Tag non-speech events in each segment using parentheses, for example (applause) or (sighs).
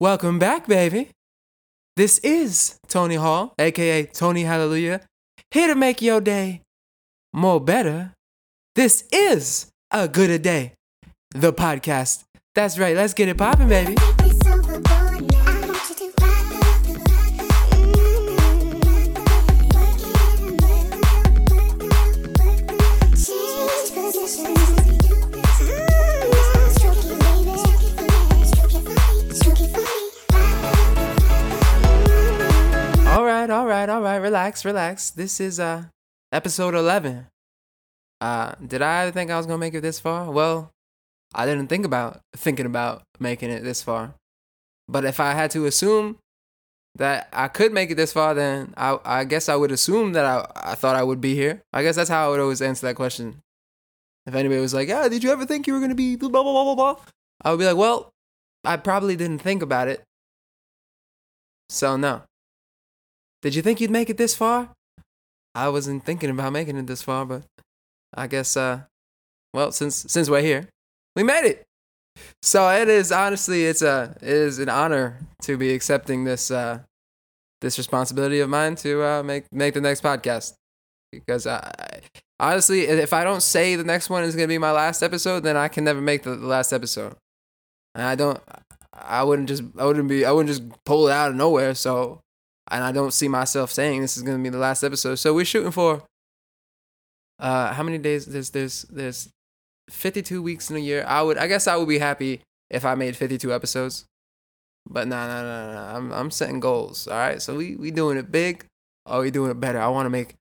Welcome back, baby. This is Tony Hall, aka Tony Hallelujah, here to make your day more better. This is a good a day, the podcast. That's right. Let's get it popping, baby. Right, all right. Relax, relax. This is uh episode 11. Uh did I think I was to make it this far? Well, I didn't think about thinking about making it this far. But if I had to assume that I could make it this far, then I I guess I would assume that I I thought I would be here. I guess that's how I would always answer that question. If anybody was like, "Yeah, did you ever think you were going to be blah blah blah blah blah?" I would be like, "Well, I probably didn't think about it." So no. Did you think you'd make it this far? I wasn't thinking about making it this far, but I guess uh well, since since we're here, we made it. So it is honestly it's a it is an honor to be accepting this uh this responsibility of mine to uh make make the next podcast. Because I honestly if I don't say the next one is going to be my last episode, then I can never make the, the last episode. And I don't I wouldn't just I wouldn't be I wouldn't just pull it out of nowhere, so and I don't see myself saying this is gonna be the last episode. So we're shooting for uh how many days there's there's there's 52 weeks in a year. I would I guess I would be happy if I made 52 episodes. But no no no no I'm I'm setting goals. All right. So we we doing it big or we doing it better. I want to make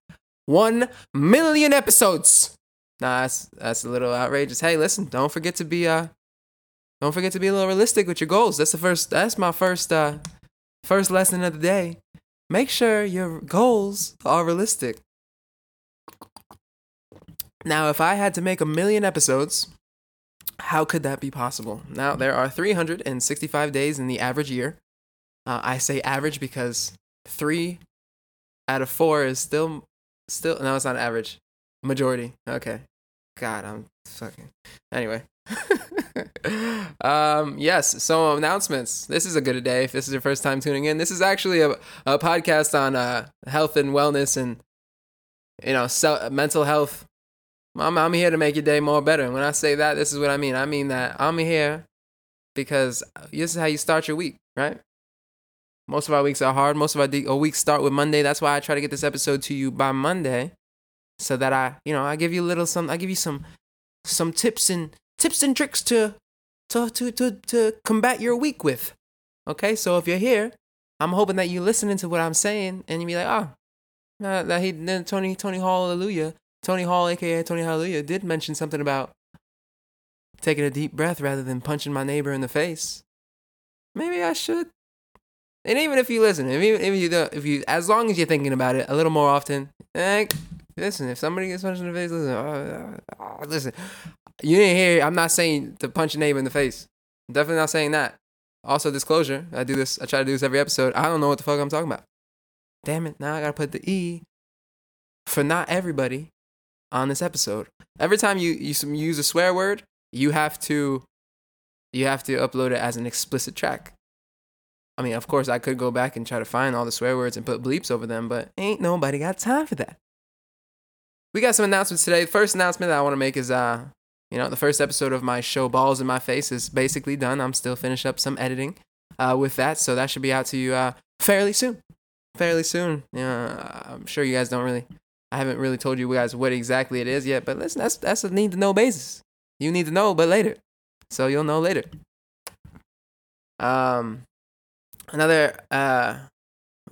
1 million episodes. Nah, that's that's a little outrageous. Hey, listen, don't forget to be uh don't forget to be a little realistic with your goals. That's the first that's my first uh first lesson of the day make sure your goals are realistic. Now, if I had to make a million episodes, how could that be possible? Now, there are 365 days in the average year. Uh, I say average because three out of four is still, still, no, it's not average. Majority. Okay. God, I'm fucking. Anyway. (laughs) um, yes, so announcements. This is a good day if this is your first time tuning in. This is actually a, a podcast on uh, health and wellness and, you know, mental health. I'm, I'm here to make your day more better. And when I say that, this is what I mean. I mean that I'm here because this is how you start your week, right? Most of our weeks are hard. Most of our, de- our weeks start with Monday. That's why I try to get this episode to you by Monday so that I, you know, I give you a little some, I give you some, some tips and tips and tricks to, to, to, to, to combat your week with. Okay, so if you're here, I'm hoping that you're listening to what I'm saying and you be like, oh, uh, that he, then Tony, Tony Hall Hallelujah, Tony Hall, aka Tony Hallelujah, did mention something about taking a deep breath rather than punching my neighbor in the face. Maybe I should. And even if you listen, if you, if you, if you, as long as you're thinking about it a little more often, eh, listen, if somebody gets punched in the face, listen, uh, uh, listen, you didn't hear. I'm not saying to punch a neighbor in the face. I'm definitely not saying that. Also, disclosure. I do this. I try to do this every episode. I don't know what the fuck I'm talking about. Damn it! Now I gotta put the e for not everybody on this episode. Every time you you use a swear word, you have to you have to upload it as an explicit track. I mean, of course, I could go back and try to find all the swear words and put bleeps over them, but ain't nobody got time for that. We got some announcements today. The first announcement that I want to make is uh you know, the first episode of my show Balls in My Face is basically done. I'm still finishing up some editing uh, with that, so that should be out to you uh, fairly soon. Fairly soon. Yeah, I'm sure you guys don't really. I haven't really told you guys what exactly it is yet, but listen, that's that's a need to know basis. You need to know, but later, so you'll know later. Um, another uh,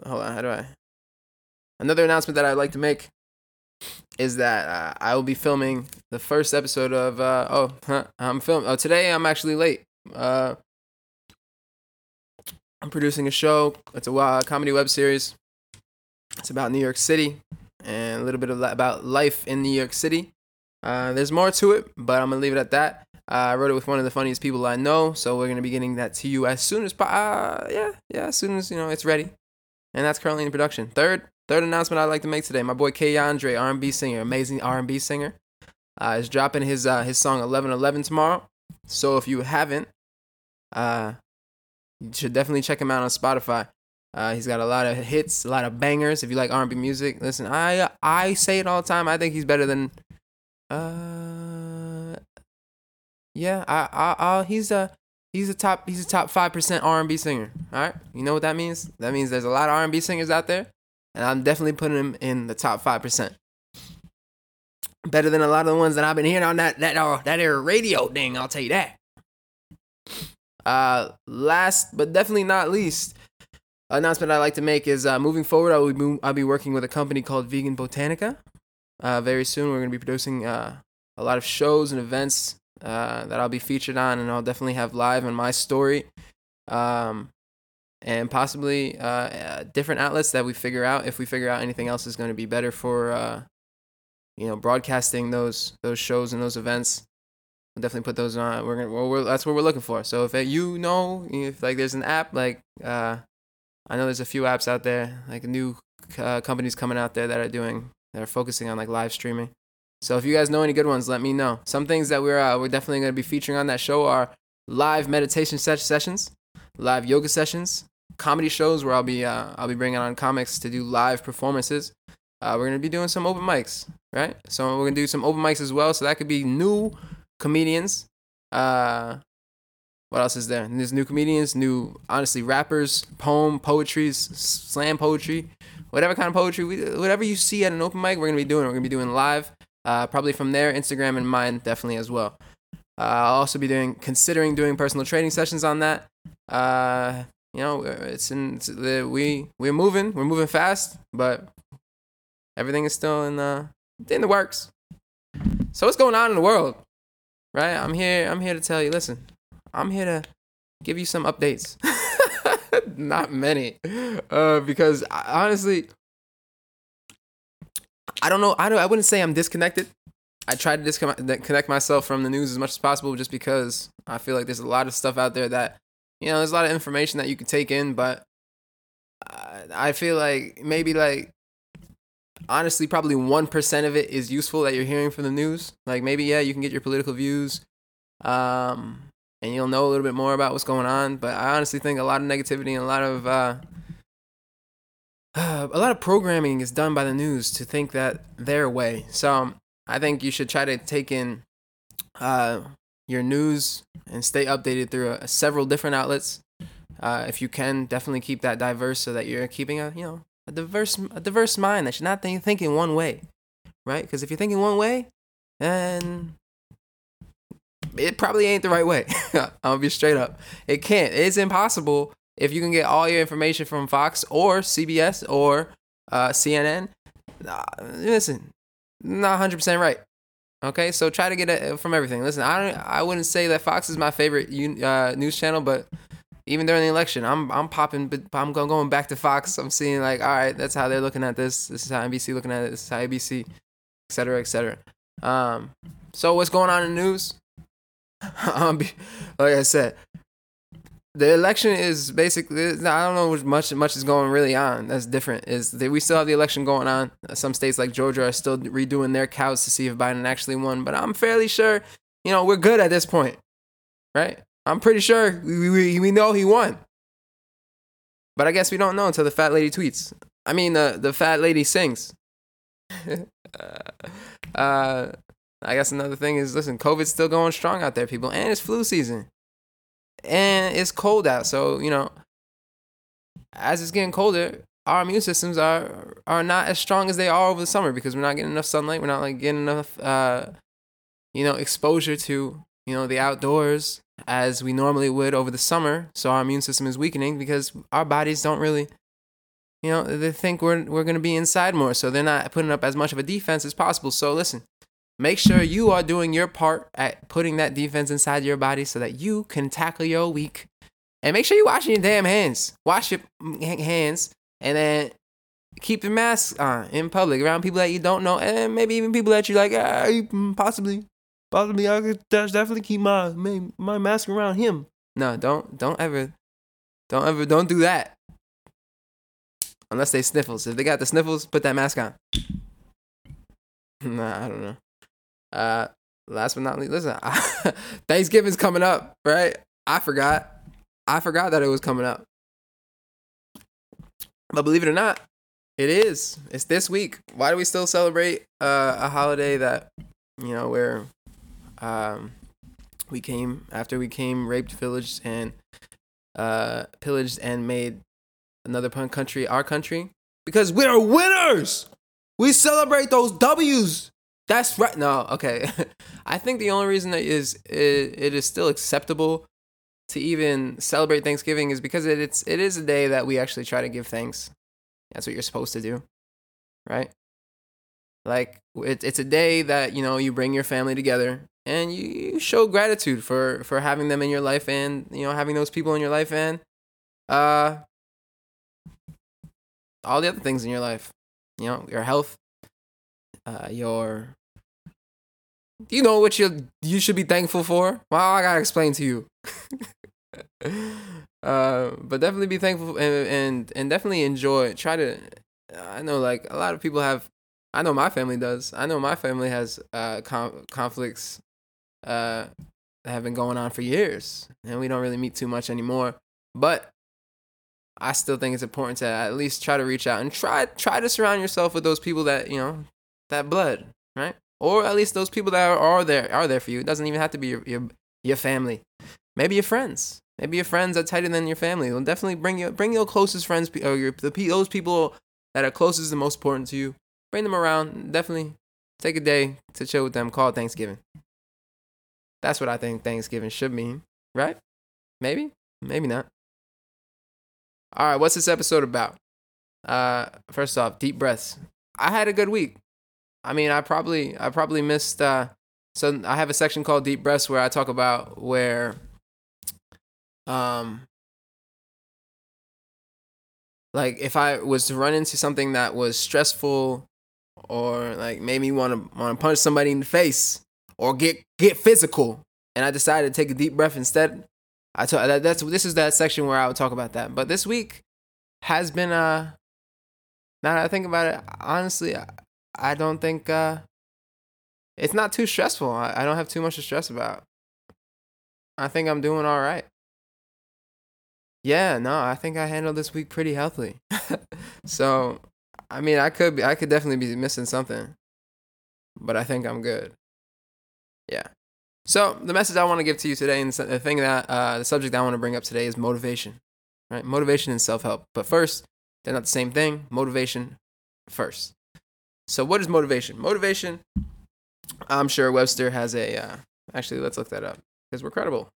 hold on, how do I? Another announcement that I'd like to make is that uh, I will be filming the first episode of uh, oh huh, I'm filming oh today I'm actually late. Uh, I'm producing a show. It's a comedy web series. It's about New York City and a little bit of about life in New York City. Uh, there's more to it, but I'm gonna leave it at that. Uh, I wrote it with one of the funniest people I know, so we're gonna be getting that to you as soon as po- uh, yeah yeah as soon as you know it's ready, and that's currently in production. Third third announcement I'd like to make today: my boy K Andre, R&B singer, amazing R&B singer, uh, is dropping his uh, his song 1111 tomorrow. So if you haven't uh, you should definitely check him out on Spotify. Uh, he's got a lot of hits, a lot of bangers. If you like R&B music, listen. I I say it all the time. I think he's better than. Uh, yeah. I I, I he's a he's a top he's a top five percent R&B singer. All right. You know what that means? That means there's a lot of R&B singers out there, and I'm definitely putting him in the top five percent. Better than a lot of the ones that I've been hearing on that that uh, that air radio thing. I'll tell you that. Uh, last but definitely not least, announcement I'd like to make is uh, moving forward, I will be, I'll be working with a company called Vegan Botanica. Uh, very soon, we're going to be producing uh, a lot of shows and events uh, that I'll be featured on, and I'll definitely have live on my story. Um, and possibly uh, uh, different outlets that we figure out. If we figure out anything else is going to be better for, you know, broadcasting those those shows and those events, we'll definitely put those on. We're gonna, well, we're, that's what we're looking for. So if you know, if like there's an app like I know there's a few apps out there, like new uh, companies coming out there that are doing, that are focusing on like live streaming. So if you guys know any good ones, let me know. Some things that we're uh, we're definitely going to be featuring on that show are live meditation ses- sessions, live yoga sessions, comedy shows where I'll be uh, I'll be bringing on comics to do live performances. Uh, we're gonna be doing some open mics, right? So we're gonna do some open mics as well. So that could be new comedians, uh, what else is there? And there's new comedians, new honestly rappers, poem, poetries, slam poetry, whatever kind of poetry, whatever you see at an open mic, we're gonna be doing. We're gonna be doing live, uh, probably from there, Instagram and mine definitely as well. Uh, I'll also be doing considering doing personal training sessions on that. Uh, you know, it's in it's the, we we're moving, we're moving fast, but everything is still in the in the works. So what's going on in the world? Right? I'm here. I'm here to tell you. Listen, I'm here to give you some updates. (laughs) Not many, uh, because I, honestly, I don't know. I don't. I wouldn't say I'm disconnected. I try to disconnect myself from the news as much as possible, just because I feel like there's a lot of stuff out there that, you know, there's a lot of information that you can take in, but I feel like maybe like honestly probably 1% of it is useful that you're hearing from the news like maybe yeah you can get your political views um and you'll know a little bit more about what's going on. But I honestly think a lot of negativity and a lot of uh, (sighs) a lot of programming is done by the news to think that their way. So I think you should try to take in uh, your news and stay updated through a, uh, a several different outlets. Uh, if you can, definitely keep that diverse so that you're keeping a you know a diverse a diverse mind that you're not think, thinking one way, right? Because if you're thinking one way, then it probably ain't the right way. (laughs) I'll be straight up. It can't. It's impossible if you can get all your information from Fox or CBS or uh, CNN. Listen, not 100% right. Okay, so try to get it from everything. Listen, I don't, I wouldn't say that Fox is my favorite uh, news channel, but even during the election, I'm I'm popping, but I'm going back to Fox. I'm seeing like, all right, that's how they're looking at this. This is how NBC looking at it. This is how ABC, et cetera, et cetera. Um, so what's going on in the news? (laughs) um, like I said, the election is basically I don't know much much is going really on. That's different. Is that we still have the election going on. Some states like Georgia are still redoing their counts to see if Biden actually won. But I'm fairly sure, you know, we're good at this point, right? I'm pretty sure we we, we know he won. But I guess we don't know until the fat lady tweets. I mean, the the fat lady sings. (laughs) uh, I guess another thing is listen, COVID's still going strong out there, people, and it's flu season. And it's cold out. So, you know, as it's getting colder, our immune systems are are not as strong as they are over the summer because we're not getting enough sunlight. We're not like getting enough uh you know, exposure to, you know, the outdoors as we normally would over the summer. So our immune system is weakening because our bodies don't really you know, they think we're we're gonna be inside more, so they're not putting up as much of a defense as possible. So listen, Make sure you are doing your part at putting that defense inside your body so that you can tackle your week. And make sure you're washing your damn hands. Wash your hands and then keep your mask on in public around people that you don't know and maybe even people that you like, ah, possibly, possibly I could definitely keep my, my mask around him. No, don't, don't ever, don't ever, don't do that. Unless they sniffles. If they got the sniffles, put that mask on. Nah, I don't know. Uh, last but not least, listen, (laughs) Thanksgiving's coming up, right? I forgot. I forgot that it was coming up. But believe it or not, it is. It's this week. Why do we still celebrate uh, a holiday that, you know, where um, we came after we came raped, pillaged, and uh, pillaged and made another punk country our country? Because we're winners. We celebrate those W's. That's right. No, okay. (laughs) I think the only reason that is it, it is still acceptable to even celebrate Thanksgiving is because it, it's it is a day that we actually try to give thanks. That's what you're supposed to do, right? Like it, it's a day that you know you bring your family together and you, you show gratitude for for having them in your life and you know having those people in your life and uh all the other things in your life, you know, your health, uh, your you know what you you should be thankful for. Well, I gotta explain to you. (laughs) uh, but definitely be thankful and, and and definitely enjoy. Try to. I know like a lot of people have. I know my family does. I know my family has uh com- conflicts uh that have been going on for years, and we don't really meet too much anymore. But I still think it's important to at least try to reach out and try try to surround yourself with those people that you know that blood, right? Or at least those people that are, are there are there for you. It doesn't even have to be your your, your family. Maybe your friends. Maybe your friends are tighter than your family. Well, definitely bring your bring your closest friends or your the those people that are closest and most important to you. Bring them around. Definitely take a day to chill with them. Call Thanksgiving. That's what I think Thanksgiving should mean, right? Maybe, maybe not. All right, what's this episode about? Uh, first off, deep breaths. I had a good week. I mean, I probably I probably missed. Uh, so I have a section called deep breaths where I talk about where, um, like if I was to run into something that was stressful, or like made me want to want to punch somebody in the face, or get get physical, and I decided to take a deep breath instead. I talk that, that's this is that section where I would talk about that. But this week has been uh now that I think about it, honestly, I, don't think uh it's not too stressful. I, I don't have too much to stress about. I think I'm doing all right. Yeah, no, I think I handled this week pretty healthily. (laughs) so, I mean, I could be, I could definitely be missing something, but I think I'm good. Yeah. So the message I want to give to you today, and the thing that uh, the subject I want to bring up today is motivation, right? Motivation and self help. But first, they're not the same thing. Motivation first. So what is motivation? Motivation. I'm sure Webster has a. Uh, actually, let's look that up because we're credible.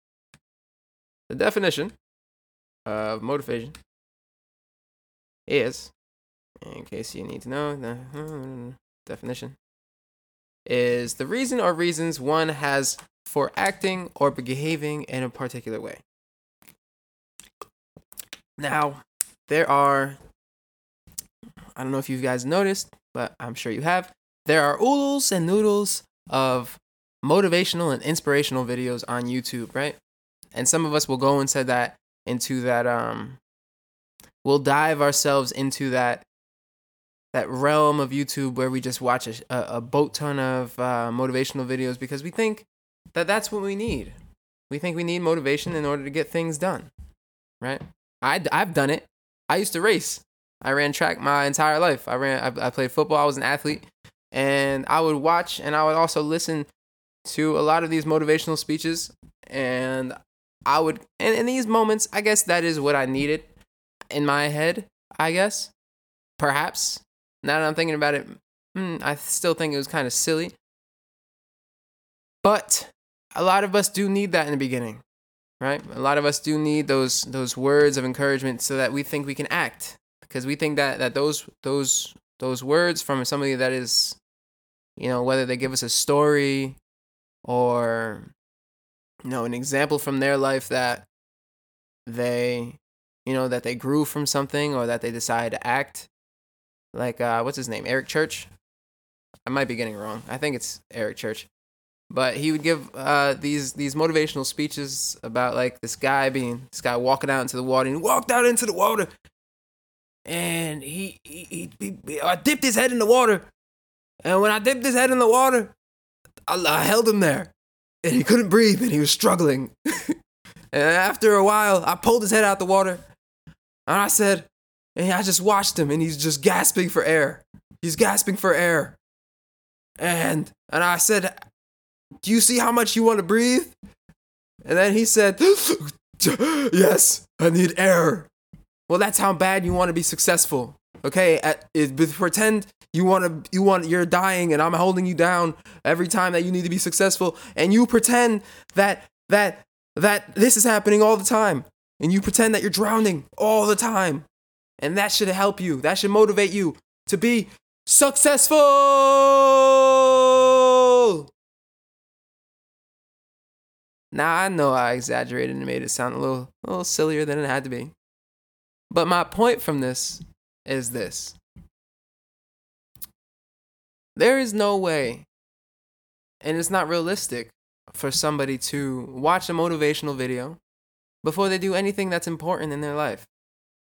The definition of motivation is, in case you need to know, the definition is the reason or reasons one has for acting or behaving in a particular way. Now, there are, I don't know if you guys noticed, but I'm sure you have, there are oodles and noodles of motivational and inspirational videos on YouTube, right? And some of us will go into that, into that, um, we'll dive ourselves into that that realm of YouTube where we just watch a, a boat ton of uh, motivational videos because we think that that's what we need. We think we need motivation in order to get things done, right? I, I've done it. I used to race. I ran track my entire life. I ran. I, I played football. I was an athlete, and I would watch and I would also listen to a lot of these motivational speeches, and I would. And in these moments, I guess that is what I needed in my head. I guess, perhaps. Now that I'm thinking about it, hmm, I still think it was kind of silly. But a lot of us do need that in the beginning, right? A lot of us do need those those words of encouragement so that we think we can act because we think that that those those those words from somebody that is you know whether they give us a story or you know an example from their life that they you know that they grew from something or that they decided to act. Like uh what's his name? Eric church? I might be getting wrong. I think it's eric church. But he would give uh, these these motivational speeches about like this guy being this guy walking out into the water and he walked out into the water and he he, he, he I dipped his head in the water and when I dipped his head in the water I, I held him there and he couldn't breathe and he was struggling (laughs) And after a while, I pulled his head out the water. And I said, and I just watched him and he's just gasping for air. He's gasping for air. And and I said, "Do you see how much you want to breathe?" And then he said, (gasps) "Yes, I need air." Well, that's how bad you want to be successful. Okay, At, it, pretend you want to you want you're dying and I'm holding you down every time that you need to be successful and you pretend that that that this is happening all the time and you pretend that you're drowning all the time. And that should help you. That should motivate you to be successful. Now I know I exaggerated and made it sound a little, a little sillier than it had to be. But my point from this is this. There is no way, and it's not realistic, for somebody to watch a motivational video before they do anything that's important in their life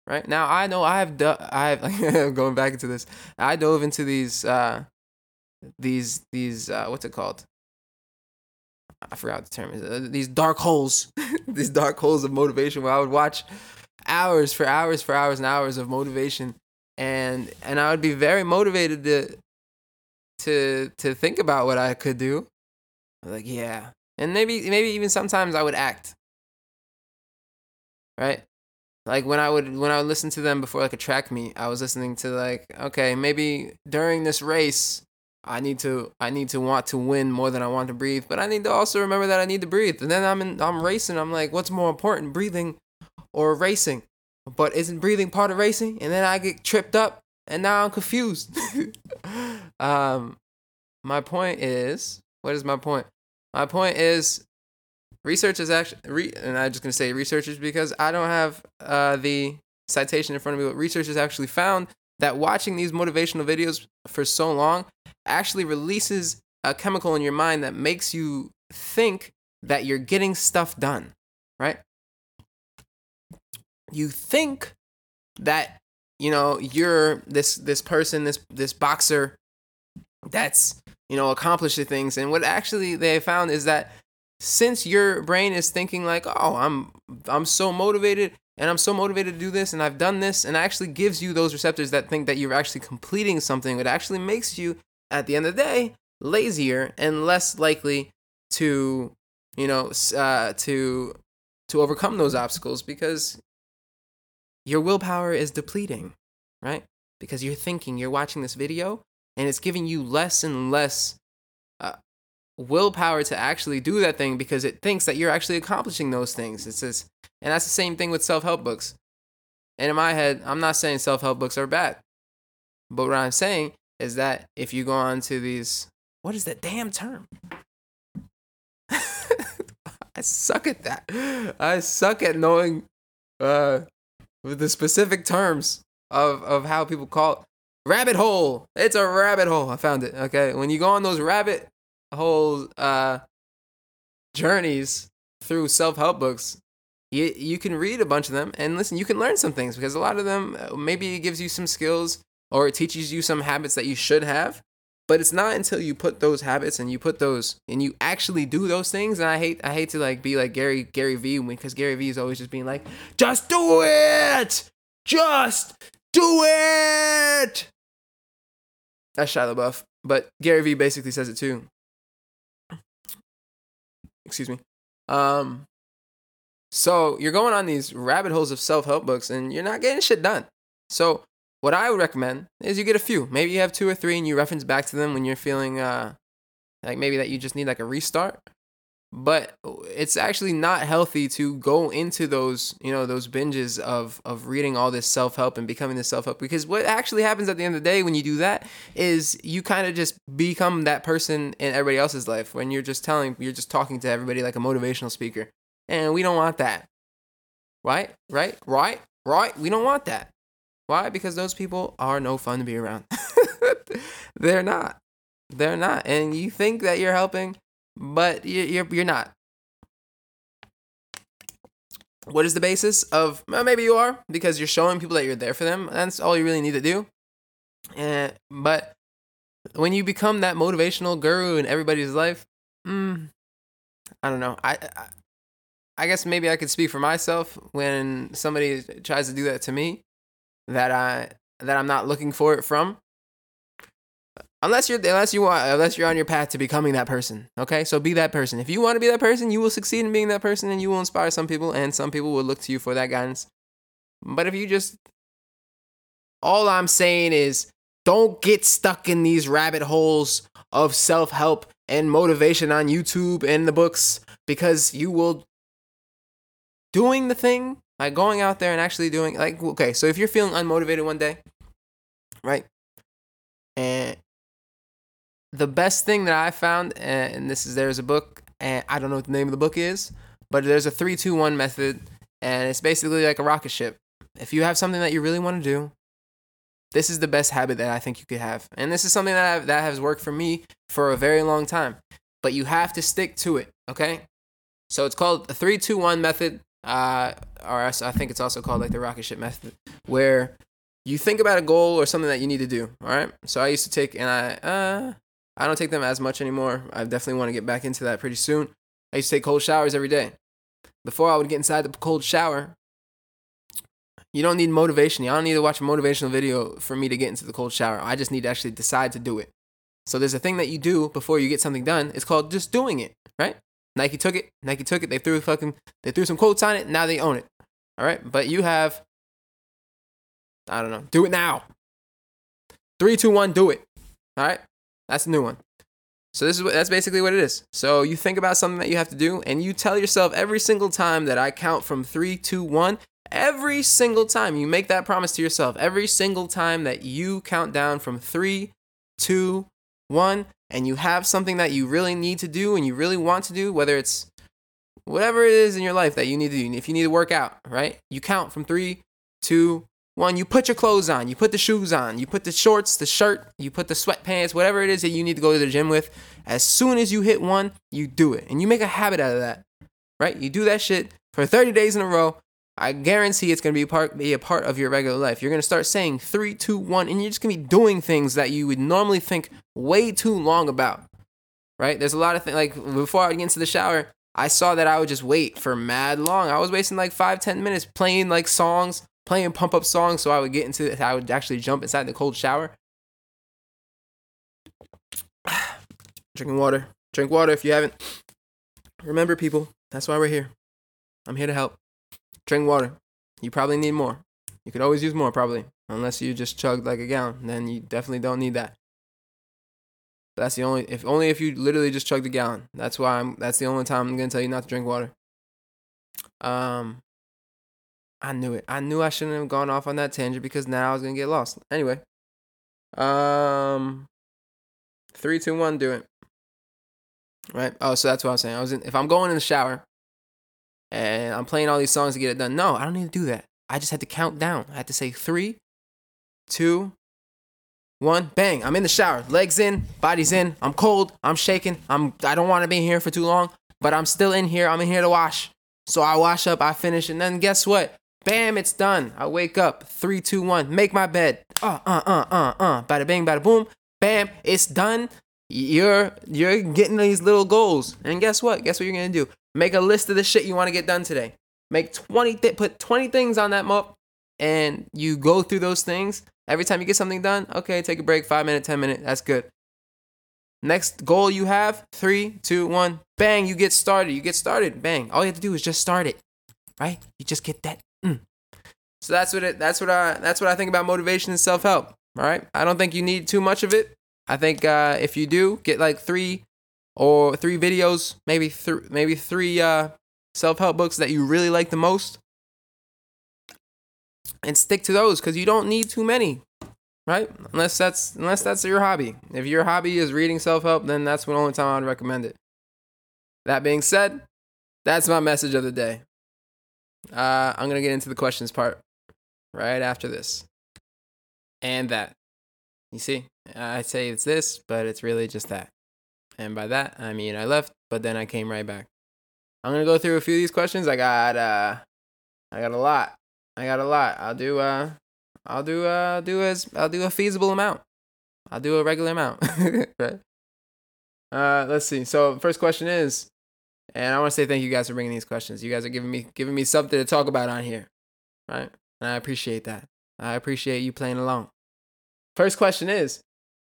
right? Now i know i've do- i've (laughs) going back into this i dove into these uh these these uh what's it called? I forgot the term uh, these dark holes. (laughs) These dark holes of motivation where i would watch hours for hours for hours and hours of motivation. And and i would be very motivated to to to think about what i could do. Like yeah. And maybe maybe even sometimes i would act. Right? Like when I would when I would listen to them before like a track meet, I was listening to like, okay, maybe during this race, I need to I need to want to win more than I want to breathe, but I need to also remember that I need to breathe. And then I'm in I'm racing, I'm like, what's more important, breathing or racing? But isn't breathing part of racing? And then I get tripped up and now I'm confused. (laughs) um my point is, what is my point? My point is research is actually, re, and I'm just to say researchers because I don't have uh, the citation in front of me, but research has actually found that watching these motivational videos for so long actually releases a chemical in your mind that makes you think that you're getting stuff done, right? You think that you know you're this this person this this boxer that's you know accomplished the things. And what actually they found is that since your brain is thinking like, "Oh, I'm I'm so motivated and I'm so motivated to do this and I've done this," and actually gives you those receptors that think that you're actually completing something, it actually makes you at the end of the day lazier and less likely to, you know, uh, to to overcome those obstacles because your willpower is depleting, right? Because you're thinking, you're watching this video, and it's giving you less and less uh, willpower to actually do that thing because it thinks that you're actually accomplishing those things. It says, and that's the same thing with self help books. And in my head, I'm not saying self help books are bad. But what I'm saying is that if you go on to these, what is that damn term? (laughs) I suck at that. I suck at knowing uh, the specific terms of, of how people call it. Rabbit hole. It's a rabbit hole. I found it. Okay. When you go on those rabbit hole uh, journeys through self help books, you you can read a bunch of them and listen. You can learn some things because a lot of them uh, maybe it gives you some skills or it teaches you some habits that you should have. But it's not until you put those habits and you put those and you actually do those things. And I hate I hate to like be like Gary Gary V because Gary V is always just being like, just do it, just do it. That's Shia LaBeouf, but Gary V basically says it too excuse me. Um, so you're going on these rabbit holes of self help books and you're not getting shit done. So what I would recommend is you get a few. Maybe you have two or three and you reference back to them when you're feeling uh, like maybe that you just need like a restart. But it's actually not healthy to go into those you know those binges of of reading all this self-help and becoming this self-help. Because what actually happens at the end of the day when you do that is you kind of just become that person in everybody else's life when you're just telling you're just talking to everybody like a motivational speaker. And we don't want that. Right? Right? Right? Right? We don't want that why because those people are no fun to be around (laughs) they're not they're not and you think that you're helping but you're you're not. What is the basis of? Well, maybe you are because you're showing people that you're there for them. That's all you really need to do. And but when you become that motivational guru in everybody's life, mm, I don't know. I, I I guess maybe I could speak for myself when somebody tries to do that to me that I that I'm not looking for it from. Unless you're unless you want unless you're on your path to becoming that person. Okay? So be that person. If you want to be that person, you will succeed in being that person and you will inspire some people and some people will look to you for that guidance. But if you just all I'm saying is don't get stuck in these rabbit holes of self-help and motivation on YouTube and the books because you will doing the thing, like going out there and actually doing like okay, so if you're feeling unmotivated one day, right? And the best thing that I found, and this is there's a book, and I don't know what the name of the book is, but there's a three, two, one method, and it's basically like a rocket ship. If you have something that you really want to do, this is the best habit that I think you could have, and this is something that I've, that has worked for me for a very long time. But you have to stick to it, okay? So it's called the three, two, one method uh, or I think it's also called like the rocket ship method, where you think about a goal or something that you need to do. All right. So I used to take, and I, uh, I don't take them as much anymore. I definitely want to get back into that pretty soon. I used to take cold showers every day. Before I would get inside the cold shower, you don't need motivation. You don't need to watch a motivational video for me to get into the cold shower. I just need to actually decide to do it. So there's a thing that you do before you get something done. It's called just doing it, right? Nike took it. Nike took it. They threw fucking they threw some quotes on it. Now they own it. All right, but you have I don't know. Do it now. Three, two, one. Do it. All right, that's a new one. So this is what that's basically what it is. So you think about something that you have to do, and you tell yourself every single time that I count from three, two, one. Every single time you make that promise to yourself, every single time that you count down from three, two, one, and you have something that you really need to do and you really want to do, whether it's whatever it is in your life that you need to do, if you need to work out, right? You count from three, two, one. You put your clothes on, you put the shoes on, you put the shorts, the shirt, you put the sweatpants, whatever it is that you need to go to the gym with. As soon as you hit one, you do it. And you make a habit out of that, right? You do that shit for 30 days in a row. I guarantee it's gonna be part be a part of your regular life. You're gonna start saying three, two, one, and you're just gonna be doing things that you would normally think way too long about. Right? There's a lot of things like before I get into the shower, I saw that I would just wait for mad long. I was wasting like five, ten minutes playing like songs, playing pump up songs, so I would get into it. I would actually jump inside the cold shower. (sighs) Drinking water. Drink water if you haven't. Remember, people, that's why we're here. I'm here to help. Drink water. You probably need more. You could always use more, probably. Unless you just chugged like a gallon. Then you definitely don't need that. That's the only if only if you literally just chugged a gallon. That's why I'm that's the only time I'm gonna tell you not to drink water. Um I knew it. I knew I shouldn't have gone off on that tangent because now I was gonna get lost. Anyway. Um three, two, one, do it. Right? Oh, so that's what I was saying. I was in if I'm going in the shower and I'm playing all these songs to get it done. No, I don't need to do that. I just had to count down. I had to say three, two, one, bang. I'm in the shower. Legs in, body's in. I'm cold. I'm shaking. I'm I don't want to be here for too long, but I'm still in here. I'm in here to wash. So I wash up, I finish, and then guess what? Bam, it's done. I wake up. Three, two, one. Make my bed. Uh, uh, uh, uh, uh. Bada bing, bada boom. Bam, it's done. You're you're getting these little goals. And guess what? Guess what you're gonna do? Make a list of the shit you want to get done today. Make 20 th- put 20 things on that map and you go through those things. Every time you get something done, okay, take a break, 5 minute, 10 minute, that's good. Next goal you have, three, two, one, bang, you get started. You get started, bang. All you have to do is just start it. Right? You just get that. Mm. So that's what it that's what I that's what I think about motivation and self-help. All right? I don't think you need too much of it. I think uh, if you do, get like three or three videos, maybe three, maybe three uh, self-help books that you really like the most, and stick to those because you don't need too many, right? Unless that's unless that's your hobby. If your hobby is reading self-help, then that's the only time I'd recommend it. That being said, that's my message of the day. Uh, I'm gonna get into the questions part right after this, and that. You see, I say it's this, but it's really just that. And by that, I mean I left, but then I came right back. I'm gonna go through a few of these questions. I got uh I got a lot. I got a lot. I'll do uh I'll do uh do as I'll do a feasible amount. I'll do a regular amount. (laughs) right. Uh let's see. So first question is And I want to say thank you guys for bringing these questions. You guys are giving me giving me something to talk about on here, right? And I appreciate that. I appreciate you playing along. First question is,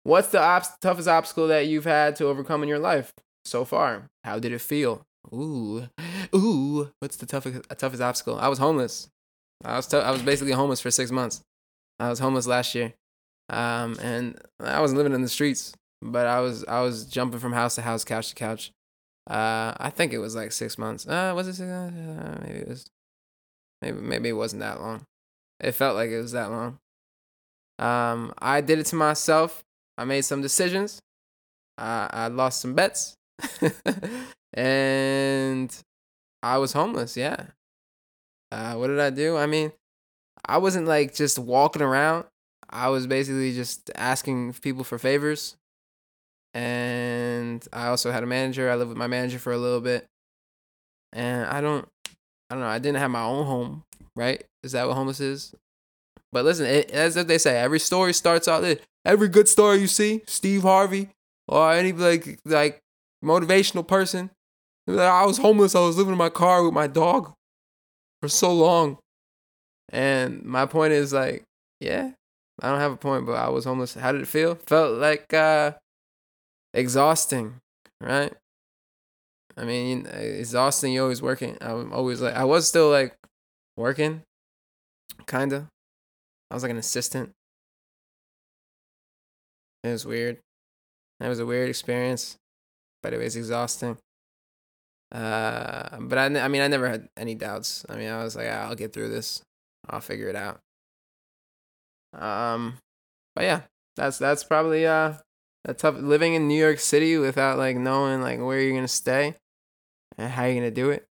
what's the op- toughest obstacle that you've had to overcome in your life so far? How did it feel? Ooh, ooh. What's the toughest toughest obstacle? I was homeless. I was t- I was basically homeless for six months. I was homeless last year, um, and I wasn't living in the streets, but I was I was jumping from house to house, couch to couch. Uh, I think it was like six months. Uh, was it six? Uh, maybe it was. Maybe maybe it wasn't that long. It felt like it was that long. Um, I did it to myself. I made some decisions. I I lost some bets, (laughs) and I was homeless. Yeah. Uh, what did I do? I mean, I wasn't like just walking around. I was basically just asking people for favors. And I also had a manager. I lived with my manager for a little bit. And I don't I don't know, I didn't have my own home, right? Is that what homeless is? But listen, it, as if they say, every story starts out. Every good story you see, Steve Harvey or any like like motivational person, I was homeless. I was living in my car with my dog for so long. And my point is like, yeah, I don't have a point, but I was homeless. How did it feel? Felt like uh exhausting, right? I mean, exhausting. You're always working. I'm always like, I was still like working, kinda. I was like an assistant. It was weird. It was a weird experience, but it was exhausting. Uh, but I, I mean, I never had any doubts. I mean, I was like, I'll get through this. I'll figure it out. Um, but yeah, that's that's probably uh, that tough living in New York City without like knowing like where you're gonna stay and how you're gonna do it.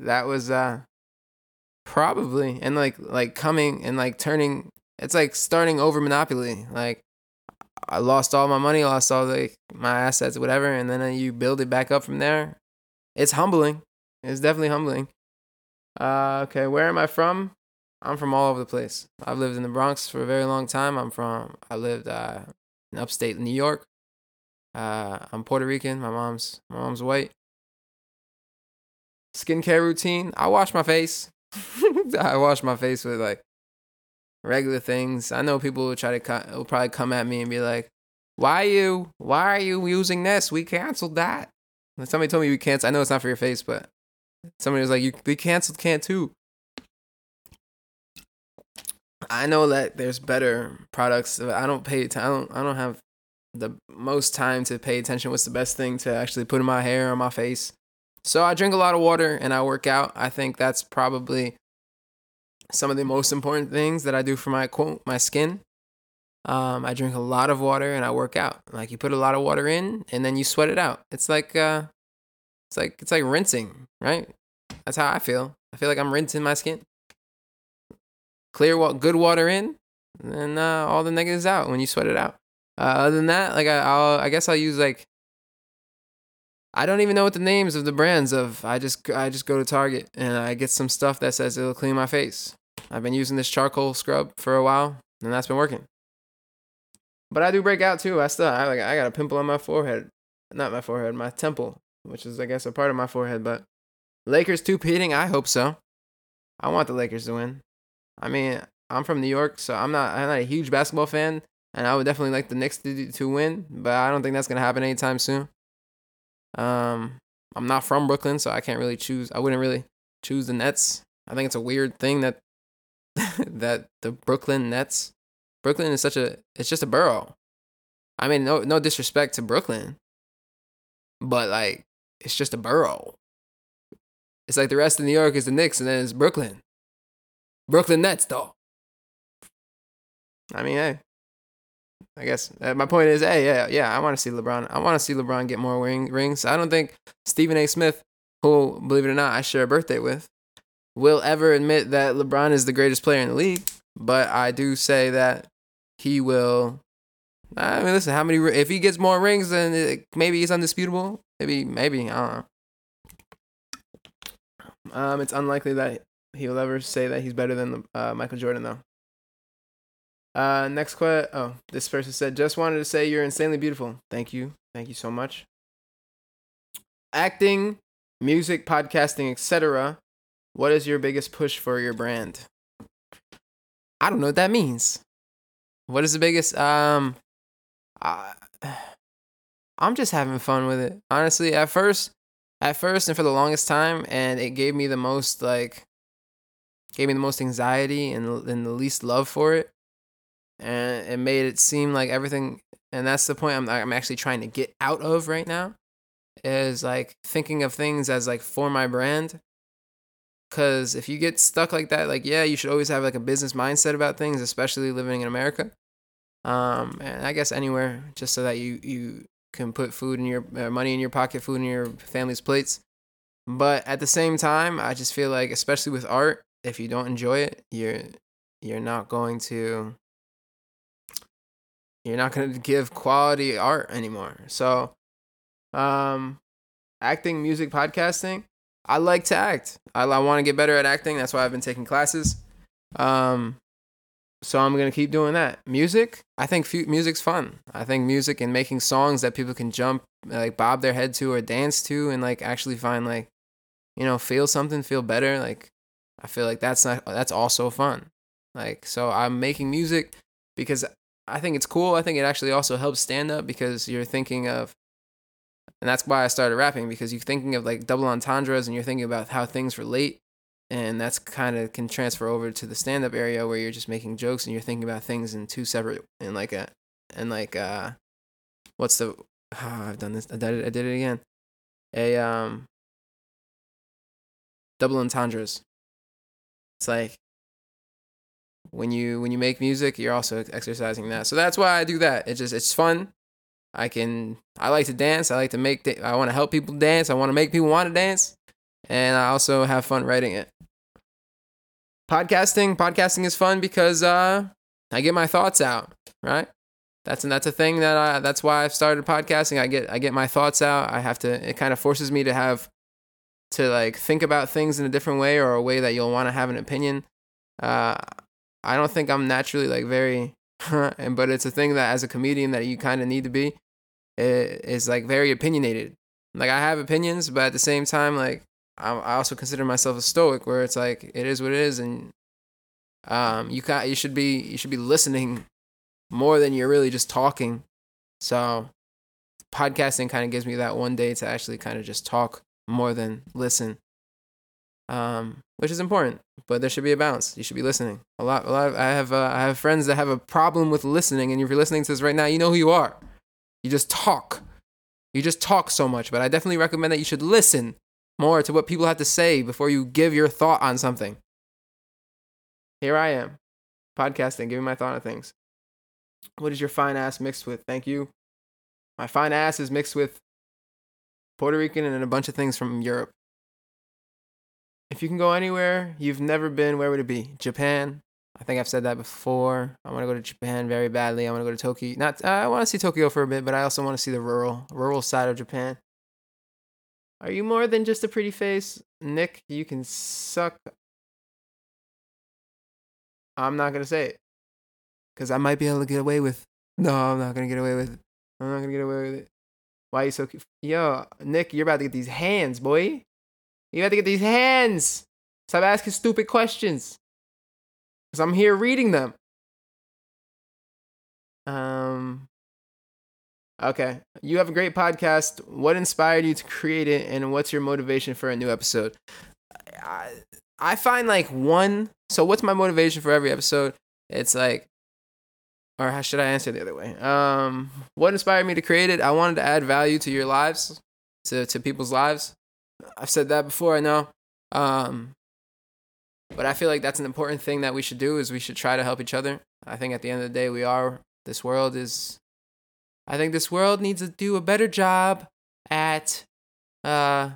That was uh, probably and like like coming and like turning. It's like starting over Monopoly. Like I lost all my money, lost all like my assets, whatever, and then you build it back up from there. It's humbling. It's definitely humbling. Uh, okay, where am I from? I'm from all over the place. I've lived in the Bronx for a very long time. I'm from. I lived uh, in upstate New York. Uh, I'm Puerto Rican. My mom's my mom's white. Skincare routine. I wash my face. (laughs) I wash my face with like regular things. I know people will try to will probably come at me and be like, "Why you? Why are you using this? We canceled that." somebody told me we canceled. I know it's not for your face, but somebody was like, "You we canceled can too." I know that there's better products. I don't pay. I don't. I don't have the most time to pay attention. What's the best thing to actually put in my hair or my face? So I drink a lot of water and I work out. I think that's probably some of the most important things that I do for my quote my skin. Um, I drink a lot of water and I work out. Like you put a lot of water in and then you sweat it out. It's like uh, it's like it's like rinsing, right? That's how I feel. I feel like I'm rinsing my skin. Clear what good water in, and uh, all the negatives out when you sweat it out. Uh, other than that, like I, I'll, I guess I'll use like I don't even know what the names of the brands of. I just I just go to Target and I get some stuff that says it'll clean my face. I've been using this charcoal scrub for a while, and that's been working. But I do break out too. I still I like I got a pimple on my forehead, not my forehead, my temple, which is I guess a part of my forehead. But Lakers two peating, I hope so. I want the Lakers to win. I mean, I'm from New York, so I'm not I'm not a huge basketball fan, and I would definitely like the Knicks to to win, but I don't think that's gonna happen anytime soon. Um, I'm not from Brooklyn, so I can't really choose. I wouldn't really choose the Nets. I think it's a weird thing that (laughs) that the Brooklyn Nets Brooklyn is such a it's just a borough. I mean, no no disrespect to Brooklyn, but like it's just a borough. It's like the rest of New York is the Knicks, and then it's Brooklyn. Brooklyn Nets, though. I mean, hey, I guess uh, my point is, hey, yeah, yeah, I want to see LeBron. I want to see LeBron get more ring, rings. I don't think Stephen A. Smith, who, believe it or not, I share a birthday with, will ever admit that LeBron is the greatest player in the league. But I do say that he will. I mean, listen, how many? If he gets more rings, then it, maybe he's undisputable. Maybe, maybe I don't know. Um, it's unlikely that he will ever say that he's better than uh, Michael Jordan, though. Uh, next question. Oh, this person said, "Just wanted to say you're insanely beautiful. Thank you, thank you so much." Acting music, podcasting, etc. What is your biggest push for your brand? I don't know what that means. What is the biggest? Um, I, (sighs) I'm just having fun with it. Honestly, at first, at first, and for the longest time, and it gave me the most like, gave me the most anxiety and and the least love for it, and it made it seem like everything. And that's the point I'm I'm actually trying to get out of right now, is like thinking of things as like for my brand. Cause if you get stuck like that, like yeah, you should always have like a business mindset about things, especially living in America um, and I guess anywhere, just so that you you can put food in your uh, money in your pocket, food in your family's plates. But at the same time, I just feel like, especially with art, if you don't enjoy it, you're you're not going to you're not going to give quality art anymore. So, um, acting, music, podcasting. I like to act. I, I want to get better at acting. That's why I've been taking classes. Um, so I'm gonna keep doing that. Music, I think f- music's fun. I think music and making songs that people can jump, like bob their head to or dance to, and like actually find like, you know, feel something, feel better. Like, I feel like that's not that's also fun. Like, so I'm making music because I think it's cool. I think it actually also helps stand up because you're thinking of, and that's why I started rapping because you're thinking of like double entendres and you're thinking about how things relate and that's kind of can transfer over to the stand up area where you're just making jokes and you're thinking about things in two separate and like a and like uh what's the oh, (sighs) I've done this I did it I did it again a um double entendres it's like when you when you make music you're also exercising that so that's why I do that it's just it's fun I can I like to dance I like to make I want to help people dance I want to make people want to dance and I also have fun writing it. Podcasting, podcasting is fun because uh, I get my thoughts out, right? That's and that's a thing that I that's why I've started podcasting. I get I get my thoughts out. I have to it kind of forces me to have to like think about things in a different way or a way that you'll want to have an opinion. Uh, I don't think I'm naturally like very, (laughs) and but it's a thing that as a comedian that you kind of need to be. It is like very opinionated. Like I have opinions, but at the same time, like I also consider myself a stoic, where it's like it is what it is, and um, you can you should be you should be listening more than you're really just talking. So, podcasting kind of gives me that one day to actually kind of just talk more than listen, um, which is important. But there should be a balance. You should be listening a lot. A lot. Of, I have uh, I have friends that have a problem with listening, and if you're listening to this right now, you know who you are. You just talk. You just talk so much. But I definitely recommend that you should listen more to what people have to say before you give your thought on something. Here I am, podcasting, giving my thought on things. What is your fine ass mixed with? Thank you. My fine ass is mixed with Puerto Rican and a bunch of things from Europe. If you can go anywhere you've never been, where would it be? Japan. I think I've said that before. I want to go to Japan very badly. I want to go to Tokyo. Not, I want to see Tokyo for a bit, but I also want to see the rural, rural side of Japan. Are you more than just a pretty face? Nick, you can suck. I'm not gonna say it. Cause I might be able to get away with No, I'm not gonna get away with it. I'm not gonna get away with it. Why are you so cute? Yo, Nick, you're about to get these hands, boy. You have to get these hands. Stop asking stupid questions. Cause I'm here reading them. Um Okay. You have a great podcast. What inspired you to create it and what's your motivation for a new episode? I, I find like one. So, what's my motivation for every episode? It's like, or how should I answer the other way? Um, what inspired me to create it? I wanted to add value to your lives, to, to people's lives. I've said that before, I know. Um, but I feel like that's an important thing that we should do is we should try to help each other. I think at the end of the day, we are, this world is I think this world needs to do a better job at, uh,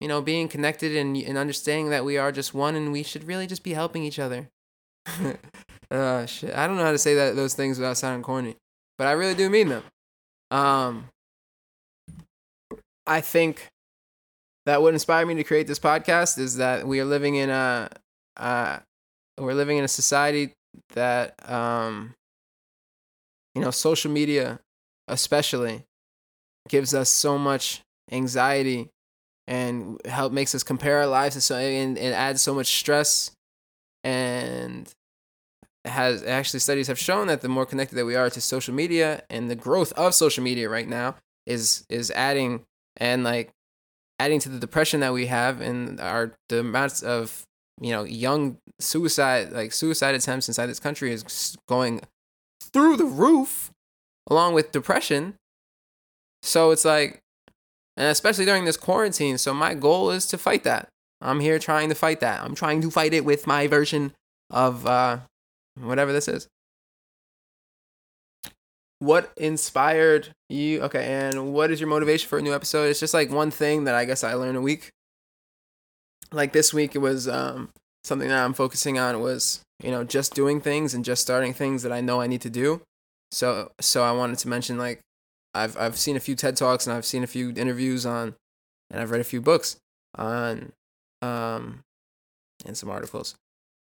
you know, being connected and, and understanding that we are just one and we should really just be helping each other. (laughs) uh, shit. I don't know how to say that those things without sounding corny, but I really do mean them. Um, I think that would inspire me to create this podcast is that we are living in a, uh, we're living in a society that, um, you know, social media especially gives us so much anxiety and help makes us compare our lives to so and it adds so much stress. And has actually studies have shown that the more connected that we are to social media and the growth of social media right now is is adding and like adding to the depression that we have and our the amounts of you know young suicide like suicide attempts inside this country is going through the roof along with depression. So it's like and especially during this quarantine so my goal is to fight that. I'm here trying to fight that. I'm trying to fight it with my version of uh whatever this is what inspired you okay and what is your motivation for a new episode? It's just like one thing that i guess i learned a week. Like this week it was um something that i'm focusing on was you know just doing things and just starting things that i know i need to do. So so i wanted to mention like i've i've seen a few ted talks and i've seen a few interviews on and i've read a few books on um and some articles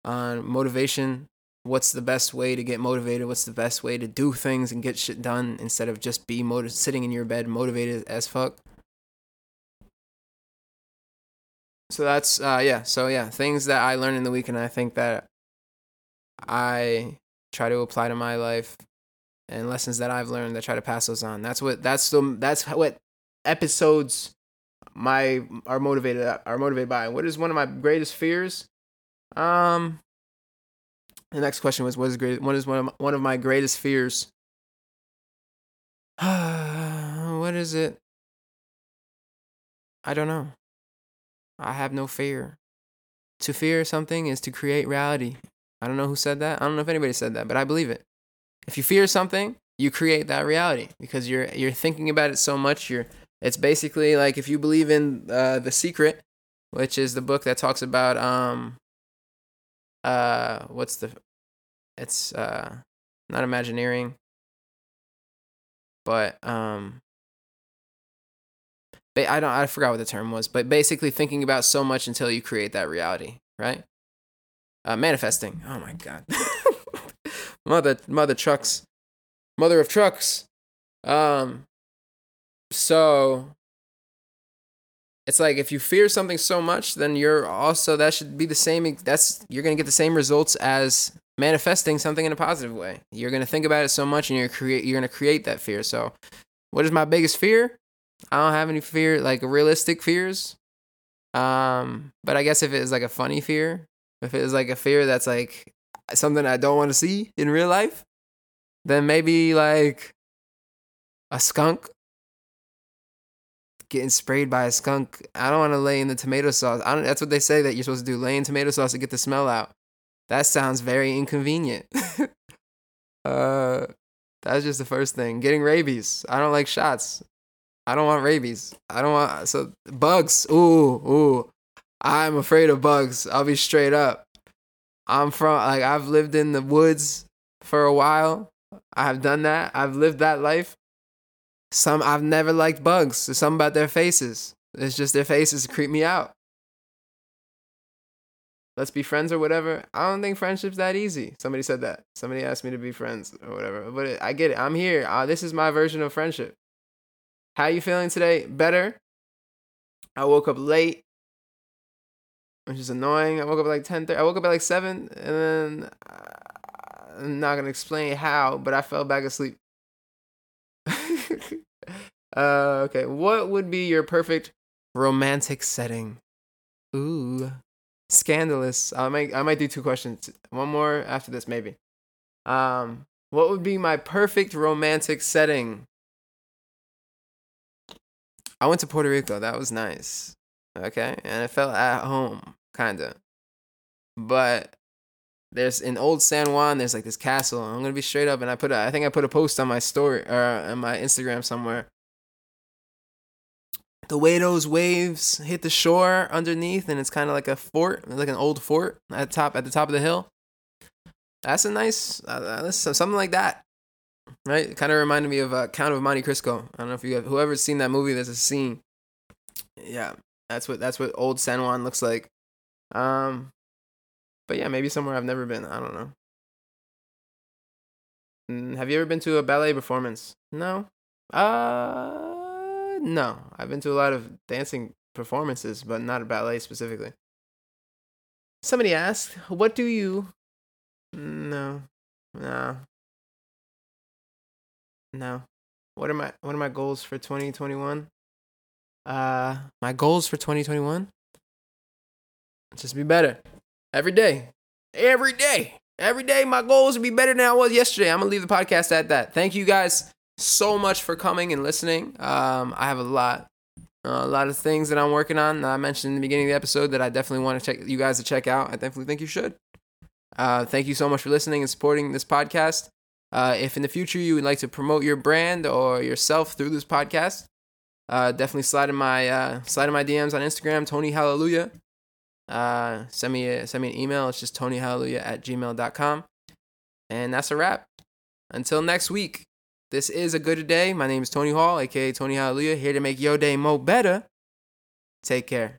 on motivation what's the best way to get motivated? What's the best way to do things and get shit done instead of just be motiv- sitting in your bed motivated as fuck? So that's uh yeah so yeah things that i learned in the week and i think that i try to apply to my life and lessons that i've learned that try to pass those on. That's what that's the that's what episodes my are motivated are motivated by. What is one of my greatest fears? Um the next question was, "What is great? What is one of my, one of my greatest fears?" (sighs) what is it? I don't know. I have no fear. To fear something is to create reality. I don't know who said that. I don't know if anybody said that, but I believe it. If you fear something, you create that reality because you're you're thinking about it so much. You're it's basically like if you believe in uh, the Secret, which is the book that talks about um uh what's the it's uh not imagineering but um I don't I forgot what the term was, but basically thinking about so much until you create that reality, right? Uh, manifesting. Oh my god. (laughs) mother mother trucks. Mother of trucks. Um so it's like if you fear something so much then you're also that should be the same that's you're going to get the same results as manifesting something in a positive way. You're going to think about it so much and you're create you're going to create that fear. So what is my biggest fear? I don't have any fear like realistic fears. Um but i guess if it is like a funny fear if it is like a fear that's like something i don't want to see in real life then maybe like a skunk getting sprayed by a skunk. I don't want to lay in the tomato sauce. I don't, that's what they say that you're supposed to do. Lay in tomato sauce to get the smell out. That sounds very inconvenient. (laughs) uh, that's just the first thing. Getting rabies. I don't like shots. I don't want rabies. I don't want so bugs. Ooh, ooh. I'm afraid of bugs. I'll be straight up. I'm from like I've lived in the woods for a while. I have done that. I've lived that life. Some I've never liked bugs. There's something about their faces. It's just their faces creep me out. Let's be friends or whatever. I don't think friendship's that easy. Somebody said that. Somebody asked me to be friends or whatever. But it, I get it. I'm here. Uh, this is my version of friendship. How you feeling today? Better. I woke up late, which is annoying. I woke up at like 10:30. I woke up at like 7 and then uh, I'm not going to explain how, but I fell back asleep. Uh, okay, what would be your perfect romantic setting? Ooh, scandalous. I might I might do two questions. One more after this, maybe. Um, what would be my perfect romantic setting? I went to Puerto Rico. That was nice. Okay, and it felt at home, kinda. But there's in old San Juan. There's like this castle. I'm gonna be straight up, and I put a, I think I put a post on my story or on my Instagram somewhere. The way those waves hit the shore underneath, and it's kind of like a fort, like an old fort at top at the top of the hill. That's a nice, uh, that's something like that, right? Kind of reminded me of uh, Count of Monte Cristo. I don't know if you have whoever's seen that movie. There's a scene. Yeah, that's what that's what old San Juan looks like. Um, but yeah, maybe somewhere I've never been. I don't know. Mm, have you ever been to a ballet performance? No. Uh, no. I've been to a lot of dancing performances, but not ballet specifically. Somebody asked, "What do you?" No, no, no. What are my What are my goals for 2021? Uh, my goals for 2021. Just be better every day, every day, every day. My goals be better than I was yesterday. I'm gonna leave the podcast at that. Thank you guys so much for coming and listening. Um, I have a lot uh, a lot of things that I'm working on. that I mentioned in the beginning of the episode that I definitely want to check you guys to check out. I definitely think you should. Uh, thank you so much for listening and supporting this podcast. Uh, if in the future you would like to promote your brand or yourself through this podcast, uh, definitely slide in my uh, slide in my DMs on Instagram, Tony Hallelujah. Uh, send me a, send me an email. It's just tonyhallelujah at gmail.com. And that's a wrap. Until next week. This is a good day. My name is Tony Hall, aka Tony Hallelujah, here to make your day mo better. Take care.